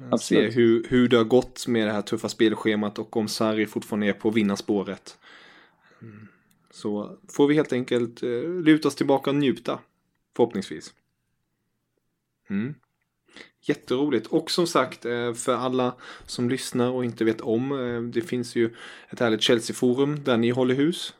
Eh, Absolut. Se hur, hur det har gått med det här tuffa spelschemat och om Sarri fortfarande är på vinnarspåret. Mm. Så får vi helt enkelt eh, luta oss tillbaka och njuta. Förhoppningsvis. Mm. Jätteroligt. Och som sagt, eh, för alla som lyssnar och inte vet om. Eh, det finns ju ett härligt Chelsea-forum där ni håller hus.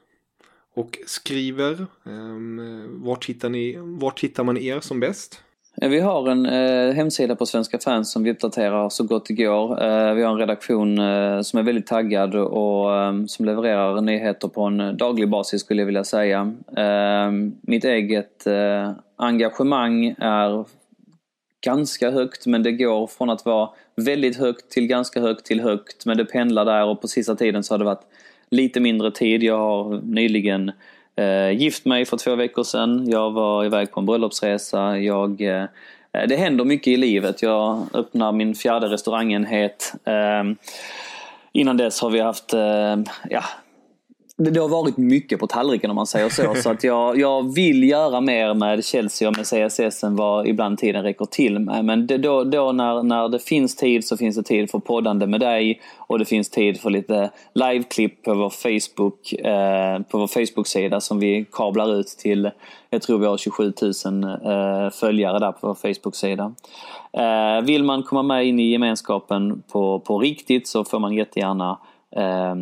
Och skriver. Ehm, vart hittar, ni, vart hittar man er som bäst? Vi har en eh, hemsida på Svenska fans som vi uppdaterar så gott det går. Eh, vi har en redaktion eh, som är väldigt taggad och eh, som levererar nyheter på en daglig basis skulle jag vilja säga. Eh, mitt eget eh, engagemang är ganska högt men det går från att vara väldigt högt till ganska högt till högt men det pendlar där och på sista tiden så har det varit lite mindre tid. Jag har nyligen eh, gift mig för två veckor sedan. Jag var iväg på en bröllopsresa. Jag, eh, det händer mycket i livet. Jag öppnar min fjärde restaurangenhet. Eh, innan dess har vi haft eh, ja, det har varit mycket på tallriken om man säger så. Så att jag, jag vill göra mer med Chelsea och med CSS än vad ibland tiden räcker till med. Men det, då, då när, när det finns tid så finns det tid för poddande med dig och det finns tid för lite liveklipp på vår Facebook, eh, på vår Facebook-sida som vi kablar ut till, jag tror vi har 27 000 eh, följare där på vår Facebook-sida. Eh, vill man komma med in i gemenskapen på, på riktigt så får man jättegärna Eh,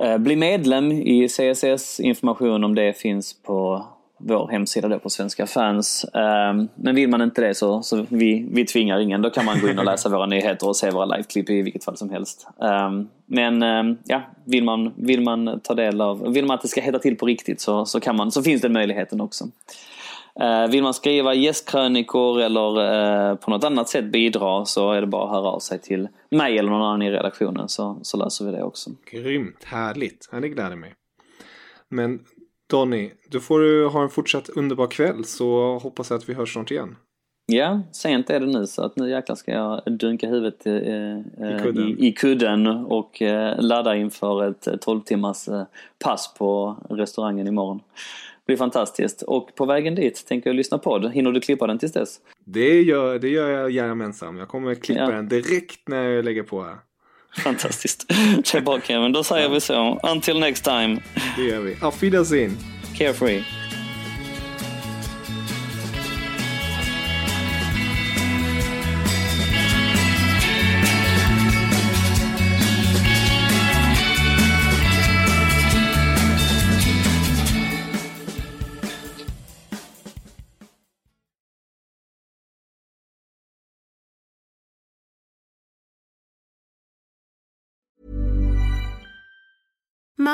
Eh, bli medlem i CSS, information om det finns på vår hemsida då på Svenska fans. Ehm, men vill man inte det så, så vi, vi tvingar ingen. Då kan man gå in och läsa våra <laughs> nyheter och se våra liveklipp i vilket fall som helst. Ehm, men ehm, ja, vill man, vill man ta del av, vill man att det ska heta till på riktigt så, så, kan man, så finns den möjligheten också. Eh, vill man skriva gästkrönikor eller eh, på något annat sätt bidra så är det bara att höra av sig till mig eller någon annan i redaktionen så, så löser vi det också. Grymt, härligt. Ja, det gläder mig. Men Donny, då får du ha en fortsatt underbar kväll så hoppas jag att vi hörs snart igen. Ja, sent är det nu så att nu jäklar ska jag dunka huvudet i, eh, I, kudden. I, i kudden och eh, ladda inför ett 12 timmars eh, pass på restaurangen imorgon blir fantastiskt. Och på vägen dit tänker jag lyssna på det. Hinner du klippa den tills dess? Det gör, det gör jag jajamensan. Jag kommer klippa ja. den direkt när jag lägger på här. Fantastiskt. <laughs> Bra Kevin. Då säger ja. vi så. Until next time. Det gör vi. Auf Wiedersehen. Carefree.